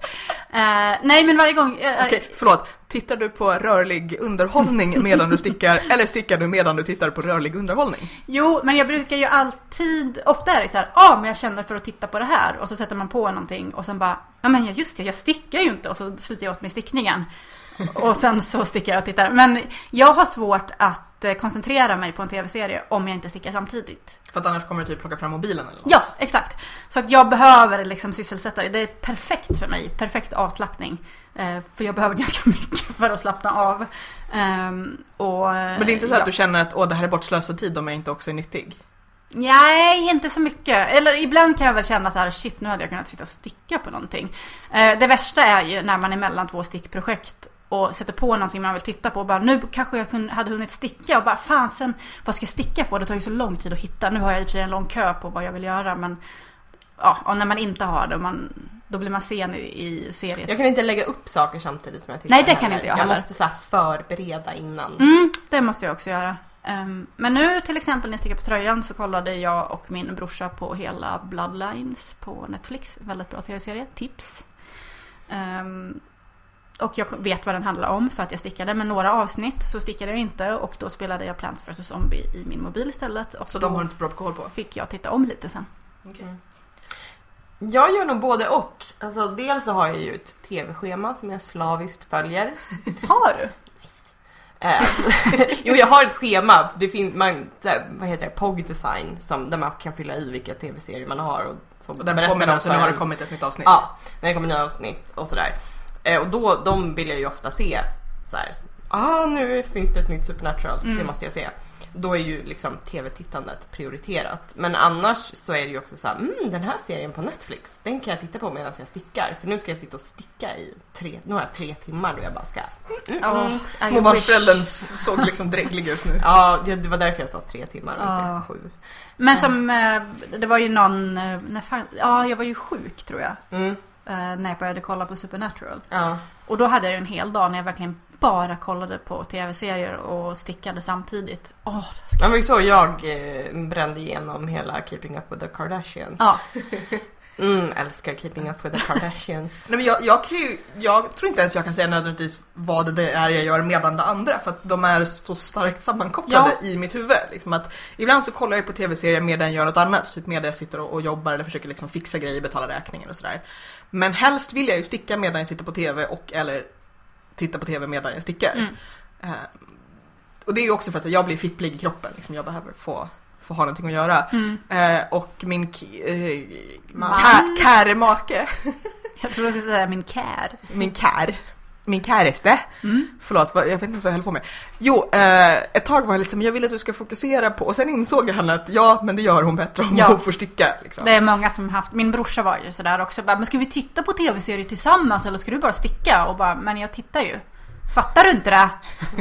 Eh, nej men varje gång. eh, Okej, förlåt. Tittar du på rörlig underhållning medan du stickar eller stickar du medan du tittar på rörlig underhållning? Jo, men jag brukar ju alltid, ofta är det så här, ja ah, men jag känner för att titta på det här och så sätter man på någonting och sen bara, ja men just det, jag stickar ju inte och så slutar jag åt med stickningen. Och sen så stickar jag och tittar. Men jag har svårt att eh, koncentrera mig på en tv-serie om jag inte stickar samtidigt. För att annars kommer du typ plocka fram mobilen eller något. Ja, exakt. Så att jag behöver liksom sysselsätta, det är perfekt för mig, perfekt avslappning. Eh, för jag behöver ganska mycket för att slappna av. Ehm, och, Men det är inte så att du känner att åh det här är bortslösad tid om jag inte också är nyttig? Nej, inte så mycket. Eller ibland kan jag väl känna så här, shit nu hade jag kunnat sitta och sticka på någonting. Eh, det värsta är ju när man är mellan två stickprojekt och sätter på någonting man vill titta på och bara nu kanske jag hade hunnit sticka och bara fan sen vad ska jag sticka på? Det tar ju så lång tid att hitta. Nu har jag i och för sig en lång kö på vad jag vill göra men ja, och när man inte har det man, då blir man sen i, i serien. Jag kan inte lägga upp saker samtidigt som jag tittar Nej, det kan heller. inte jag Jag heller. måste så förbereda innan. Mm, det måste jag också göra. Ehm, men nu till exempel när jag stickade på tröjan så kollade jag och min brorsa på hela Bloodlines på Netflix. Väldigt bra tv-serie. Tips. Ehm, och jag vet vad den handlar om för att jag stickade. Men några avsnitt så stickade jag inte och då spelade jag Plants vs Zombie i min mobil istället. Och Så de har inte bra koll på? fick jag titta om lite sen. Jag gör nog både och. Alltså, dels så har jag ju ett tv-schema som jag slaviskt följer. Har du? Eh, jo, jag har ett schema. Det finns, man, vad heter det, POG design som, där man kan fylla i vilka tv-serier man har. Och så Och den berättar de för nu har det kommit ett nytt avsnitt. Ja, när det kommer nya avsnitt och sådär. Eh, och då, de vill jag ju ofta se så här. Ah, nu finns det ett nytt Supernatural, det Mm. måste jag se. Då är ju liksom tv-tittandet prioriterat. Men annars så är det ju också så här, mm, den här serien på Netflix, den kan jag titta på medan jag stickar. För nu ska jag sitta och sticka i tre, nu har jag tre timmar då jag bara ska mm, mm, mm. I Småbarnsföräldern såg liksom dräglig ut nu. Ja, det det var därför jag sa tre timmar och Ja. inte sju. Men som, eh, det var ju någon, eh, när fan, ja jag var ju sjuk tror jag. Mm, När jag började kolla på Supernatural. ja. Och då hade jag ju en hel dag när jag verkligen bara kollade på tv-serier och stickade samtidigt. Åh, det Det var ju så jag eh, brände igenom hela Keeping Up With The Kardashians. Ja, Mm, älskar Keeping Up With The Kardashians. Nej, men jag, jag, kan ju, jag tror inte ens jag kan säga nödvändigtvis vad det är jag gör medan det andra för att de är så starkt sammankopplade i mitt huvud. Liksom att, ibland så kollar jag på tv-serier medan jag gör något annat, typ medan jag sitter och, och jobbar eller försöker liksom fixa grejer, betala räkningar och sådär. Men helst vill jag ju sticka medan jag tittar på tv och eller titta på tv medan jag stickar. Mm. Eh, och det är ju också för att jag blir fipplig i kroppen, liksom. jag behöver få, få ha någonting att göra. mm. Eh, och min eh, käre make jag tror jag skulle säga min kär. min kär, min käreste. Mm. Förlåt, jag vet inte vad jag höll på med. Jo, eh, ett tag var jag lite som, jag vill att du ska fokusera på, och sen insåg han att ja, men det gör hon bättre om Ja. hon får sticka. Liksom. Det är många som haft, min brorsa var ju sådär också. Bara, men ska vi titta på tv-serier tillsammans eller ska du bara sticka? Och bara, men jag tittar ju. Fattar du inte det?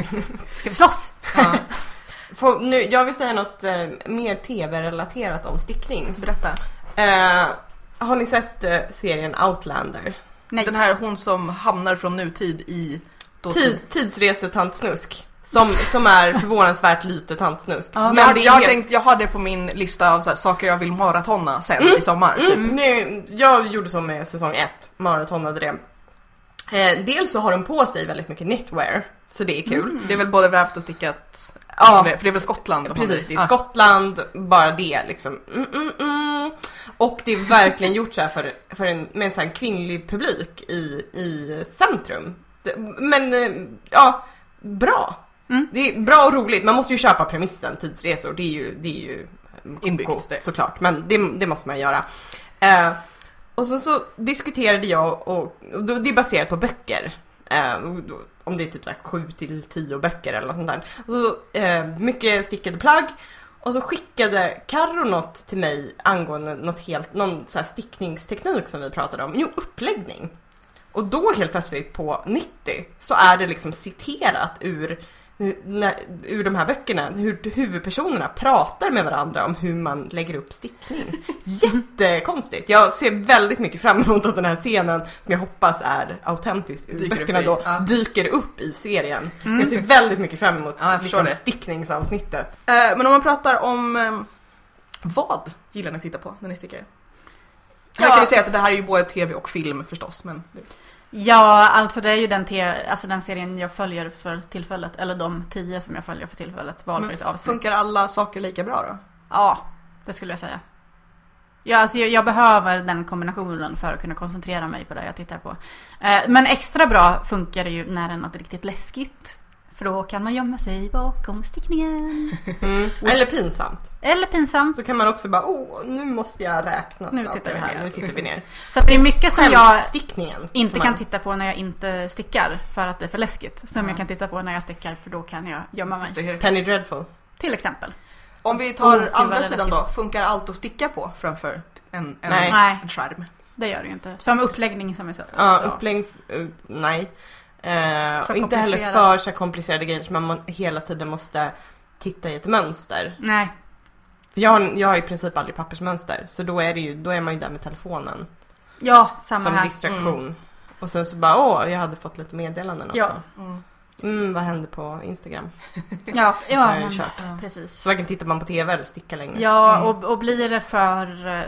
Ska vi slåss? Ja, Får, nu, jag vill säga något eh, mer tv-relaterat om stickning. berätta. Eh, har ni sett eh, serien Outlander? Nej. Den här hon som hamnar från nutid i dåtid. Tid, tidsresetantsnusk. Som, som är förvånansvärt lite tantsnusk. Ja. jag, det är jag, har helt- tänkt, jag har det på min lista av så här, saker jag vill maratona sen i sommar. Typ. Mm, det, jag gjorde så med säsong ett, maratonade det. Eh, dels så har de på sig väldigt mycket knitwear, så det är kul. Det är väl både vävt och stickat. Ja. för det, för det är väl Skottland Precis, det är Ah. Skottland, bara det liksom. Mm, mm, mm. Och det är verkligen gjort så för, för en, med en sån kvinnlig publik i, i centrum. Men eh, ja, bra. Mm. Det är bra och roligt. Man måste ju köpa premissen tidsresor. Det är ju, det är ju Inbyggt, koko, det. såklart. Men det, det måste man göra. Eh, och sen så diskuterade jag och, och det är baserat på böcker. Eh, om det är typ så här 7 till 10 böcker eller något sånt där. Och så, eh, mycket stickade plagg. Och så skickade Carro något till mig angående något helt, någon så här stickningsteknik som vi pratade om. Jo, uppläggning. Och då helt plötsligt på 90 så är det liksom citerat ur när, ur de här böckerna, hur huvudpersonerna pratar med varandra om hur man lägger upp stickning. Jättekonstigt! Jag ser väldigt mycket fram emot att den här scenen, som jag hoppas är autentisk ur Dyker böckerna då, ja. dyker upp i serien. Mm. Jag ser väldigt mycket fram emot Ja, jag liksom, det. stickningsavsnittet. Eh, men om man pratar om eh, vad gillar ni att titta på när ni stickar? Här Ja. kan vi säga att det här är ju både tv och film förstås, men Ja, alltså det är ju den, te- alltså den serien jag följer för tillfället. Eller de tio som jag följer för tillfället. Valfritt avsnitt. funkar alla saker lika bra då? Ja, det skulle jag säga. Ja, alltså jag, jag behöver den kombinationen för att kunna koncentrera mig på det jag tittar på. Eh, men extra bra funkar det ju när det är något riktigt läskigt. För då kan man gömma sig bakom stickningen. Mm. Eller pinsamt. Eller pinsamt. Så kan man också bara, oh, nu måste jag räkna Nu tittar vi här. ner. Nu tittar vi ner. Så att det är mycket som jag inte som kan man- titta på när jag inte stickar. För att det är för läskigt. Som Ja. jag kan titta på när jag stickar för då kan jag gömma mig. Penny Dreadful. Till exempel. Om vi Oh, tar gud, andra sidan då, funkar allt att sticka på framför en, en, Nej. En skärm? Det gör det ju inte. Som uppläggning som vi sa. Ja, sa. upplägg, uh, nej. Eh, och inte heller för så komplicerade grejer som man hela tiden måste titta i ett mönster. Nej. För jag, har, jag har i princip aldrig pappersmönster, så då är, det ju, då är man ju där med telefonen Ja, samma som här. distraktion. Och sen så bara, åh, jag hade fått lite meddelanden också. Ja. Mm. Mm, vad hände på Instagram? Ja, ja men, ja, precis. Så varken tittar man på TV eller stickar längre. Ja, Mm. och, och blir det för... eh,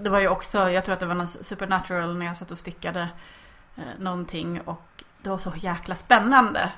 Det var ju också, jag tror att det var någon supernatural när jag satt och stickade eh, någonting och det var så jäkla spännande.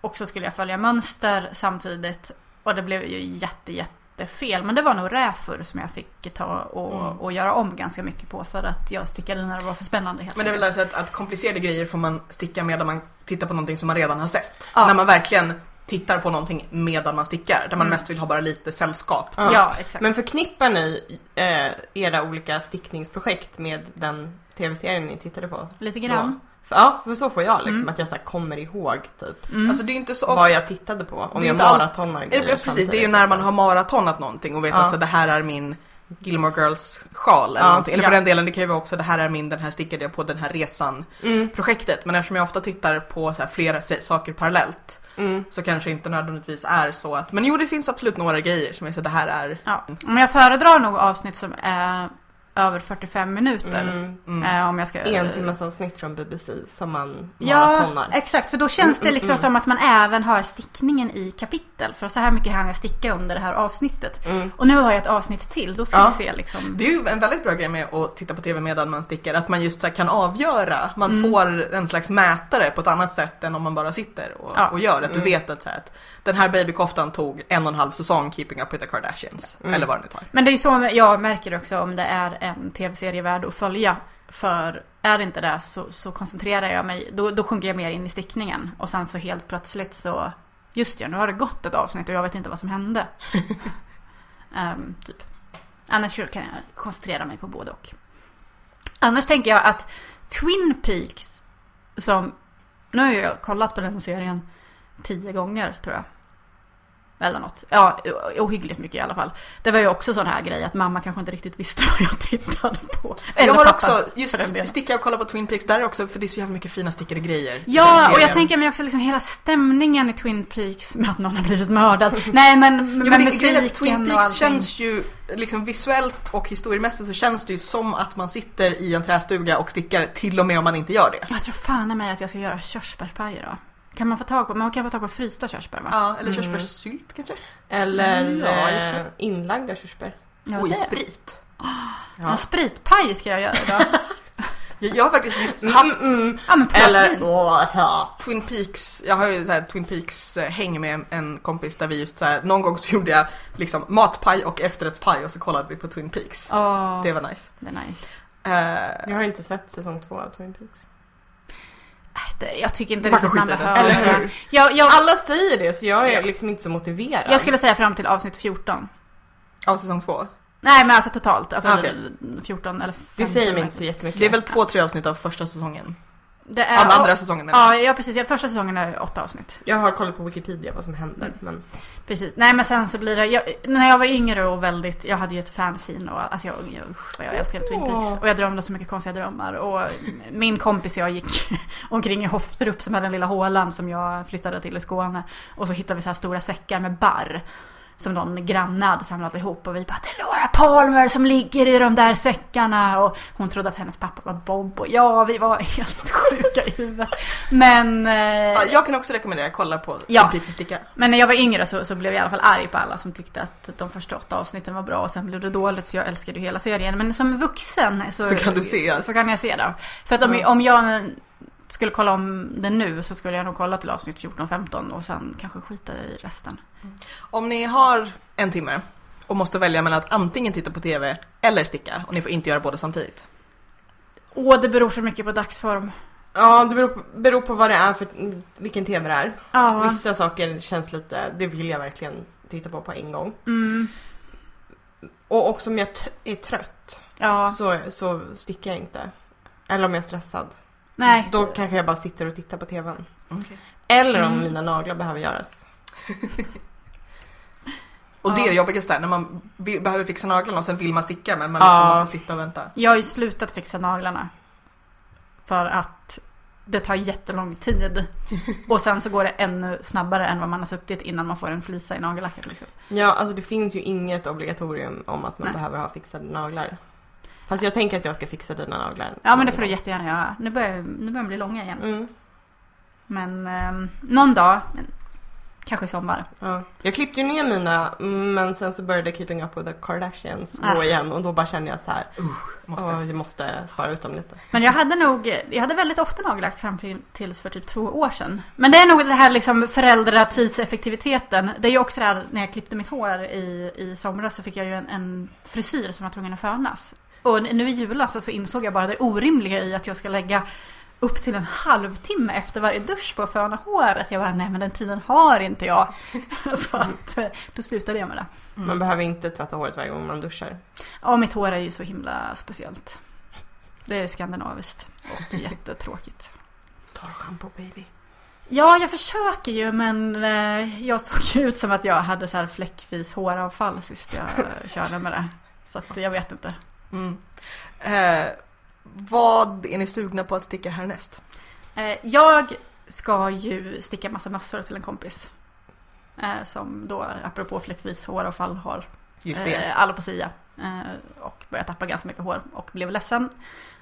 Och så skulle jag följa mönster samtidigt och det blev ju jätte, jättefel. Men det var nog räfur som jag fick ta och, Mm. och göra om ganska mycket på för att jag stickade när det var för spännande. Helt Men det är väl enkelt. där så att, att komplicerade grejer får man sticka medan man tittar på någonting som man redan har sett. Ja. När man verkligen tittar på någonting medan man stickar, där man Mm. mest vill ha bara lite sällskap. Ja. Ja, exakt. Men förknippar ni eh, era olika stickningsprojekt med den TV-serien ni tittade på? Lite grann. För, ja, för så får jag liksom, Mm. att jag så här, kommer ihåg typ Mm. Alltså det är ju inte så ofta vad jag tittade på. Om jag all- maratonar Ja, grejer precis, det är ju när man liksom. har maratonat någonting och vet Ja. att så, det här är min Gilmore Girls sjal eller Ja, någonting. Eller för ja. den delen, det kan ju vara också det här är min, den här stickade jag på den här resan Mm, projektet. Men eftersom jag ofta tittar på så här, flera saker parallellt mm. så kanske inte nödvändigtvis är så att, men jo det finns absolut några grejer som jag säger det här är Ja. Men jag föredrar nog avsnitt som är över 45 minuter. Mm. mm. Eh, om jag ska... En timmas avsnitt från BBC som man Ja, maratonar. exakt. För då känns det Mm, liksom mm, som att man även har stickningen i kapitel. För så här mycket hann jag sticka under det här avsnittet. Mm. Och nu har jag ett avsnitt till. Då ska Ja. vi se liksom. Det är ju en väldigt bra grej med att titta på TV medan man stickar, att man just så här kan avgöra. Man Mm. får en slags mätare på ett annat sätt än om man bara sitter och, Ja. och gör. Att du Mm. vet att, så här, att den här babykoftan tog en och en halv säsong Keeping Up With The Kardashians. Mm. Eller vad det nu tar. Men det är ju så jag märker också om det är en tv-serie värd att följa. För är det inte det så, så koncentrerar jag mig. Då, då sjunker jag mer in i stickningen. Och sen så helt plötsligt så. Just ja, nu har det gått ett avsnitt och jag vet inte vad som hände. Ehm, typ. Annars kan jag koncentrera mig på både och. Annars tänker jag att Twin Peaks som nu har jag kollat på den serien tio gånger tror jag. Eller något. Ja, ohyggligt mycket i alla fall. Det var ju också sån här grej att mamma kanske inte riktigt visste vad jag tittade på. Eller jag har pappa, också, just sticka och kolla på Twin Peaks, där är också, för det är så jävla mycket fina stickade grejer. Ja, och jag tänker mig också liksom hela stämningen i Twin Peaks med att någon har blivit mördad. Nej, men Jo, men grejen musiken Twin och Peaks allting. känns ju, liksom visuellt och historiemässigt så känns det ju som att man sitter i en trästuga och stickar till och med om man inte gör det. Jag tror fan i mig att jag ska göra körsbärspajer då. Kan man få tag på, man kan få tag på frysta körsbär va? Ja, eller Mm. körsbärssylt kanske? Eller Ja, i och för sig. eh, inlagda körsbär. Ja, och i det. sprit. En spritpaj ska jag göra idag. Jag, jag har faktiskt just haft Mm, mm. ja men Eller, åh, ja. Twin Peaks, jag har ju så här Twin Peaks eh, häng med en, en kompis där vi just så här, någon gång så gjorde jag liksom matpaj och efterrättspaj och så kollade vi på Twin Peaks. Åh, Det var nice. det är nice. Eh, Jag har inte sett säsong två av Twin Peaks. Äh, jag tycker inte Man riktigt man behöver? Jag, jag, Alla säger det så jag är liksom inte så motiverad. jag skulle säga fram till avsnitt 14. av säsong två. Nej men alltså totalt. Alltså Ah, okej. 14 eller 15. det säger mig inte så jättemycket. Det är väl två, tre avsnitt av första säsongen. Det är, den andra säsongen menar jag. Ja, ja precis. Ja, Första säsongen är åtta avsnitt. Jag har kollat på Wikipedia vad som händer. Mm. Men... Precis. Nej men sen så blir det, jag, när jag var yngre och väldigt, jag hade ju ett fanzine och alltså jag, usch, vad jag älskade Twin Peaks. Och jag drömde så mycket konstiga drömmar. Och min kompis och jag gick omkring i Hofterup som hade den lilla hålan som jag flyttade till i Skåne. Och så hittade vi så här stora säckar med barr. Som någon granne hade samlat ihop och vi bara det är Laura Palmer som ligger i de där säckarna och hon trodde att hennes pappa var Bob och ja vi var helt sjuka i huvudet. Men eh, Ja, jag kan också rekommendera att kolla på Ja. Peaks och sticka. men när jag var yngre så, så blev jag i alla fall arg på alla som tyckte att de första åtta avsnitten var bra och sen blev det dåligt så jag älskade ju hela serien. Men som vuxen så, Så kan du se. så kan jag se det. För att om, Ja. om jag skulle kolla om det nu så skulle jag nog kolla till avsnitt 14-15 och sen kanske skita i resten. Om ni har en timme och måste välja mellan att antingen titta på TV eller sticka och ni får inte göra båda samtidigt. Åh, det beror så mycket på dagsform. Ja, det beror på, beror på vad det är för vilken TV det är. Ja, Vissa saker känns lite, det vill jag verkligen titta på på en gång. mm, Och också om jag är trött ja, så, så sticker jag inte. Eller om jag är stressad. Nej. Då kanske jag bara sitter och tittar på TVn. Okay. Eller om Mm. mina naglar behöver göras. Och det är Ja. det jobbigaste, när man vill, behöver fixa naglarna och sen vill man sticka men man Ja. liksom måste sitta och vänta. Jag har ju slutat fixa naglarna. För att det tar jättelång tid. Och sen så går det ännu snabbare än vad man har suttit innan man får en flisa i nagellacket. Liksom. Ja, alltså det finns ju inget obligatorium om att man Nej. behöver ha fixade naglar. Fast jag tänker att jag ska fixa dina naglar. Ja men det får du jättegärna göra. Nu börjar, nu börjar de bli långa igen. Mm, Men ehm, någon dag, men, kanske i sommar. ja. Jag klippte ju ner mina men sen så började Keeping Up with the Kardashians Ah. gå igen och då bara kände jag så här, Måste. "Åh, jag måste spara ut dem lite. Men jag hade nog, jag hade väldigt ofta nagellack fram till, tills för typ två år sedan. Men det är nog det här liksom föräldratidseffektiviteten. Det är ju också det här när jag klippte mitt hår i, i somras så fick jag ju en, en frisyr som var tvungen att fönas. Och nu i julas så insåg jag bara det orimliga i att jag ska lägga upp till en halvtimme efter varje dusch på att föna håret. Jag bara, nej men den tiden har inte jag. så att då slutade jag med det. Mm. Man behöver inte tvätta håret varje gång man duschar. Ja, mitt hår är ju så himla speciellt. Det är skandinaviskt och jättetråkigt. Torrschampo baby. Ja, jag försöker ju men eh, jag såg ju ut som att jag hade så här fläckvis håravfall sist jag eh, körde med det. Så att jag vet inte. Mm. Eh, vad är ni sugna på att sticka härnäst? Eh, jag ska ju sticka massa mössor till en kompis. Eh, som då, apropå fläckvis håravfall, har Just det. eh, alopecia. Eh, och började tappa ganska mycket hår och blev ledsen.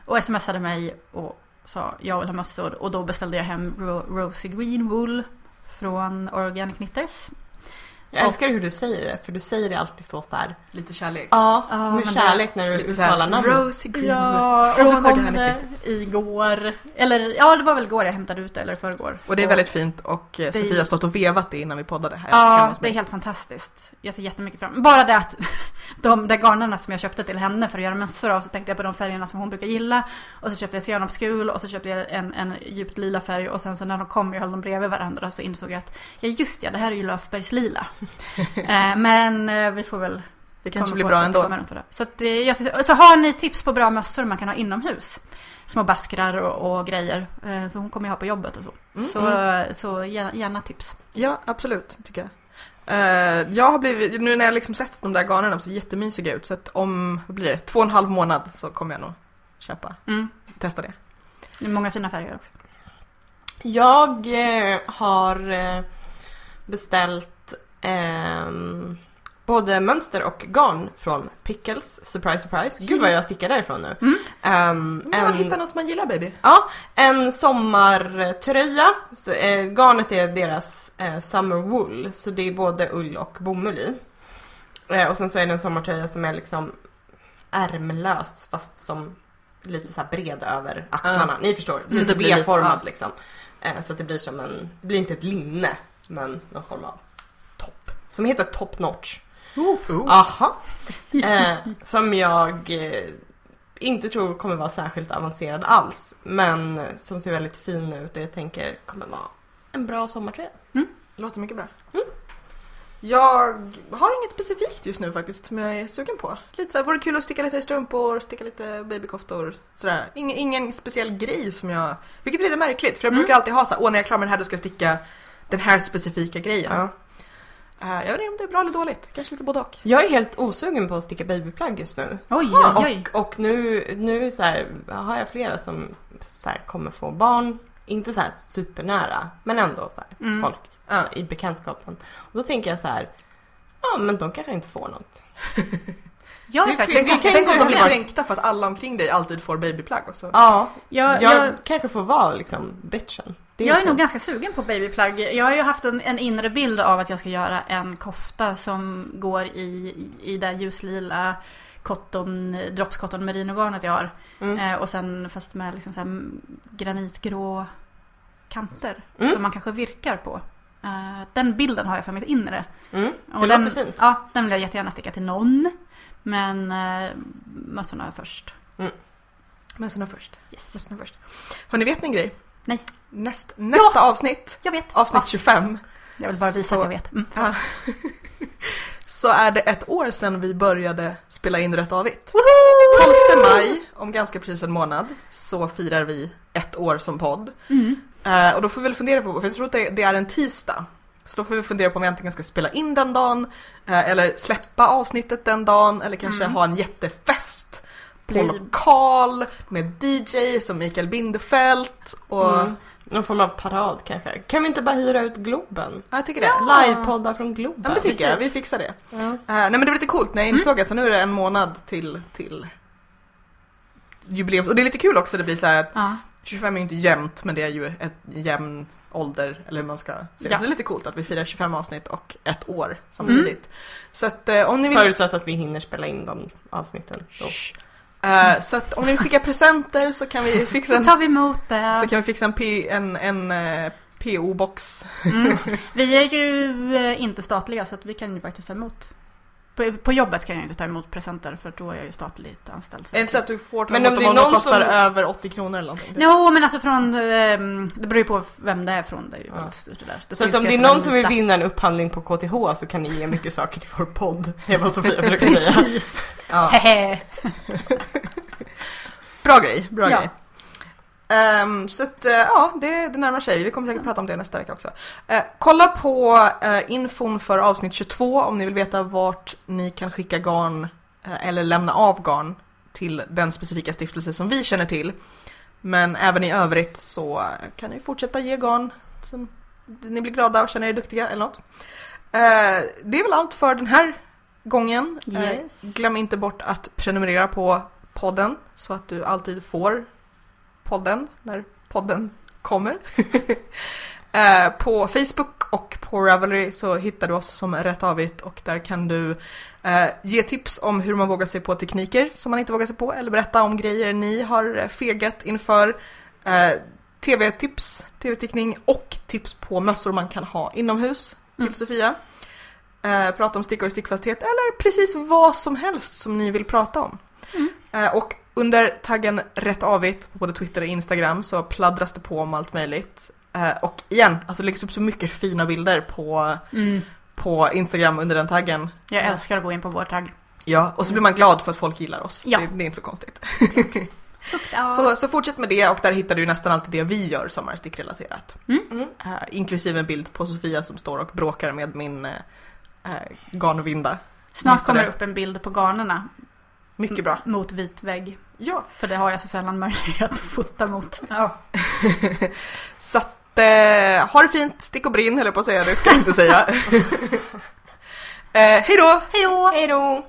Och smsade mig och sa jag vill ha mössor. Och då beställde jag hem Ro- Rosie Green Wool från Organic Knitters. Jag älskar hur du säger det, för du säger det alltid så så här. Lite kärlek. Ja, Ja, med kärlek när du uttalar namnet. Rosie Greenwood. Ja, och så kom det igår. Eller ja, det var väl igår jag hämtade ut det, eller förrgår. Och det är väldigt fint och eh, Det- Sofia har stått och vevat det innan vi poddade här Ja, det är helt fantastiskt. Jag ser jättemycket fram Bara det att de där garnerna som jag köpte till henne för att göra mössor av så tänkte jag på de färgerna som hon brukar gilla. Och så köpte jag senapsgul och så köpte jag en, en djupt lila färg och sen så när de kom, jag höll dem bredvid varandra så insåg jag att ja just ja, det här är ju löfbergslila. eh, men eh, vi får väl Det kanske blir bra ändå. Så, att, eh, ska- så har ni tips på bra mössor man kan ha inomhus? Små baskrar och, och grejer. Eh, för hon kommer ju ha på jobbet och så. Mm, Så, mm. så gärna, gärna tips. Ja, absolut, tycker jag. Eh, jag har blivit, nu när jag liksom sett de där garnerna de ser jättemysiga ut så att om, vad blir det, två och en halv månad så kommer jag nog köpa, Mm. testa det. Det är många fina färger också. Jag eh, har eh, beställt ehm, både mönster och garn från Pickles. Surprise, surprise. Gud vad jag stickar därifrån nu. Mm. Ehm, Man en, hittar något man gillar baby. ja, en sommartröja. Så, eh, garnet är deras eh, summer wool. Så det är både ull och bomull i. Eh, och sen så är det en sommartröja som är liksom ärmlös fast som lite så bred över axlarna. Ni förstår, lite blir lite- V-formad ja. liksom. Eh, så att det blir som en, det blir inte ett linne men någon form av. Som heter top notch. Oh. Aha. Eh, som jag eh, inte tror kommer vara särskilt avancerad alls. Men som ser väldigt fin ut och jag tänker kommer vara en bra sommartröja. Låter mycket bra. Jag har inget specifikt just nu faktiskt som jag är sugen på. Lite såhär, vore kul att sticka lite strumpor, sticka lite babykoftor. Sådär. Ingen, ingen speciell grej som jag... Vilket är lite märkligt för jag Mm. brukar alltid ha såhär, åh när jag är klar med det här då ska jag sticka den här specifika grejen. Ja. Eh, jag vet inte om det är bra eller dåligt, kanske lite både och. Jag är helt osugen på att sticka babyplagg just nu. Oj, oj, oj. och, och nu, nu så här, har jag flera som så här, kommer få barn. Inte så här supernära, men ändå så här, Mm. folk ja, i bekantskapen. Och då tänker jag så här, ja men de kanske inte får något. Jag är faktiskt ganska tänk om de blir kränkta för att alla omkring dig alltid får babyplagg och så. Ja, jag, jag, jag, kanske får vara liksom bitchen. Det jag är nog ganska sugen på babyplagg. Jag har ju haft en, en inre bild av att jag ska göra en kofta som går i, i, i det ljuslila cotton, droppscotton merinogarnet jag har. Mm. Eh, och sen fast med liksom så här granitgrå kanter. Mm. Som man kanske virkar på. Eh, den bilden har jag för mitt inre. Mm. Och Det den, låter fint. Ja, den vill jag jättegärna sticka till någon. Men eh, mössorna först. Mössorna först. Yes. Mössorna först. Har ni vet ni en grej? Nej. Näst, nästa avsnitt, Jag vet. avsnitt Ja, 25, jag vill bara visa Så- att jag vet. Mm. Ja. så är det ett år sedan vi började spela in Rätt Avigt. 12 maj, om ganska precis en månad, så firar vi ett år som podd. Mm. Eh, och då får vi väl fundera på, för jag tror att det, det är en tisdag. Så då får vi fundera på om vi antingen ska spela in den dagen, eh, eller släppa avsnittet den dagen, eller kanske Mm. ha en jättefest på Blir- lokal med DJ som Mikael Bindefeld och... Mm. Någon form av parad kanske. Kan vi inte bara hyra ut Globen? Ja, jag tycker det. Livepoddar från Globen. Ja, men det tycker jag. Vi fixar det. Ja. Eh, nej men det var lite coolt när jag insåg att nu är det en månad till, till jubileum. Och det är lite kul också, det blir så här att Ja. 25 är inte jämnt men det är ju ett jämn ålder, eller hur man ska säga. Ja. Så det är lite coolt att vi firar 25 avsnitt och ett år samtidigt. Så att eh, om ni vill... Förutsatt att vi hinner spela in de avsnitten. Shh. Eh, så att om ni vill skicka presenter så kan vi fixa Så en, tar vi emot det. så kan vi fixa en, P, en, en eh, PO-box. Mm. Vi är ju eh, inte statliga så att vi kan ju faktiskt ta emot. På, på jobbet kan jag inte ta emot presenter för då är jag ju statligt anställd. Är det inte så att du får ta Men emot om dem det är om någon kostar som- över 80 kronor eller någonting? Jo men alltså från, ehm, det beror ju på vem det är från. Det är ju Ja. väldigt styrt det där. Det Så att om det är någon som vill vinna en upphandling på KTH så kan ni ge mycket saker till vår podd. Det vad Sofia försöker säga. Precis. Ja. Bra grej, bra Ja. grej. Ehm, så att, eh, ja, det, det närmar sig. Vi kommer säkert prata om det nästa vecka också. Eh, kolla på uh, infon för avsnitt 22 om ni vill veta vart ni kan skicka garn eller lämna av garn till den specifika stiftelse som vi känner till. Men även i övrigt så kan ni fortsätta ge garn som ni blir glada och känner er duktiga eller något. Det är väl allt för den här gången. Yes. glöm inte bort att prenumerera på podden så att du alltid får podden när podden kommer. Eh, på Facebook och på Ravelry så hittar du oss som Rätt Avigt och där kan du eh, ge tips om hur man vågar sig på tekniker som man inte vågar sig på eller berätta om grejer ni har fegat inför. Eh, TV-tips, TV-stickning och tips på mössor man kan ha inomhus till Mm. Sofia. Eh, prata om stickor och stickfasthet eller precis vad som helst som ni vill prata om. Mm. Eh, och under taggen Rätt Avigt på både Twitter och Instagram så pladdras det på om allt möjligt. Eh, och igen, alltså det läggs upp så mycket fina bilder på, Mm. på Instagram under den taggen. Jag älskar att gå in på vår tagg. Ja, och så blir man glad för att folk gillar oss. Ja. Det, det är inte så konstigt. Så, så fortsätt med det och där hittar du nästan alltid det vi gör som är stickrelaterat. Mm. Eh, inklusive en bild på Sofia som står och bråkar med min uh, garnvinda. Snart kommer det upp en bild på garnerna. Mycket bra. Mot vit vägg. Ja. För det har jag så sällan möjlighet att fota mot. Ja. Så att, eh, ha det fint, stick och brinn höll på att säga, det ska jag inte säga. eh, hej då! Hej då! Hej då!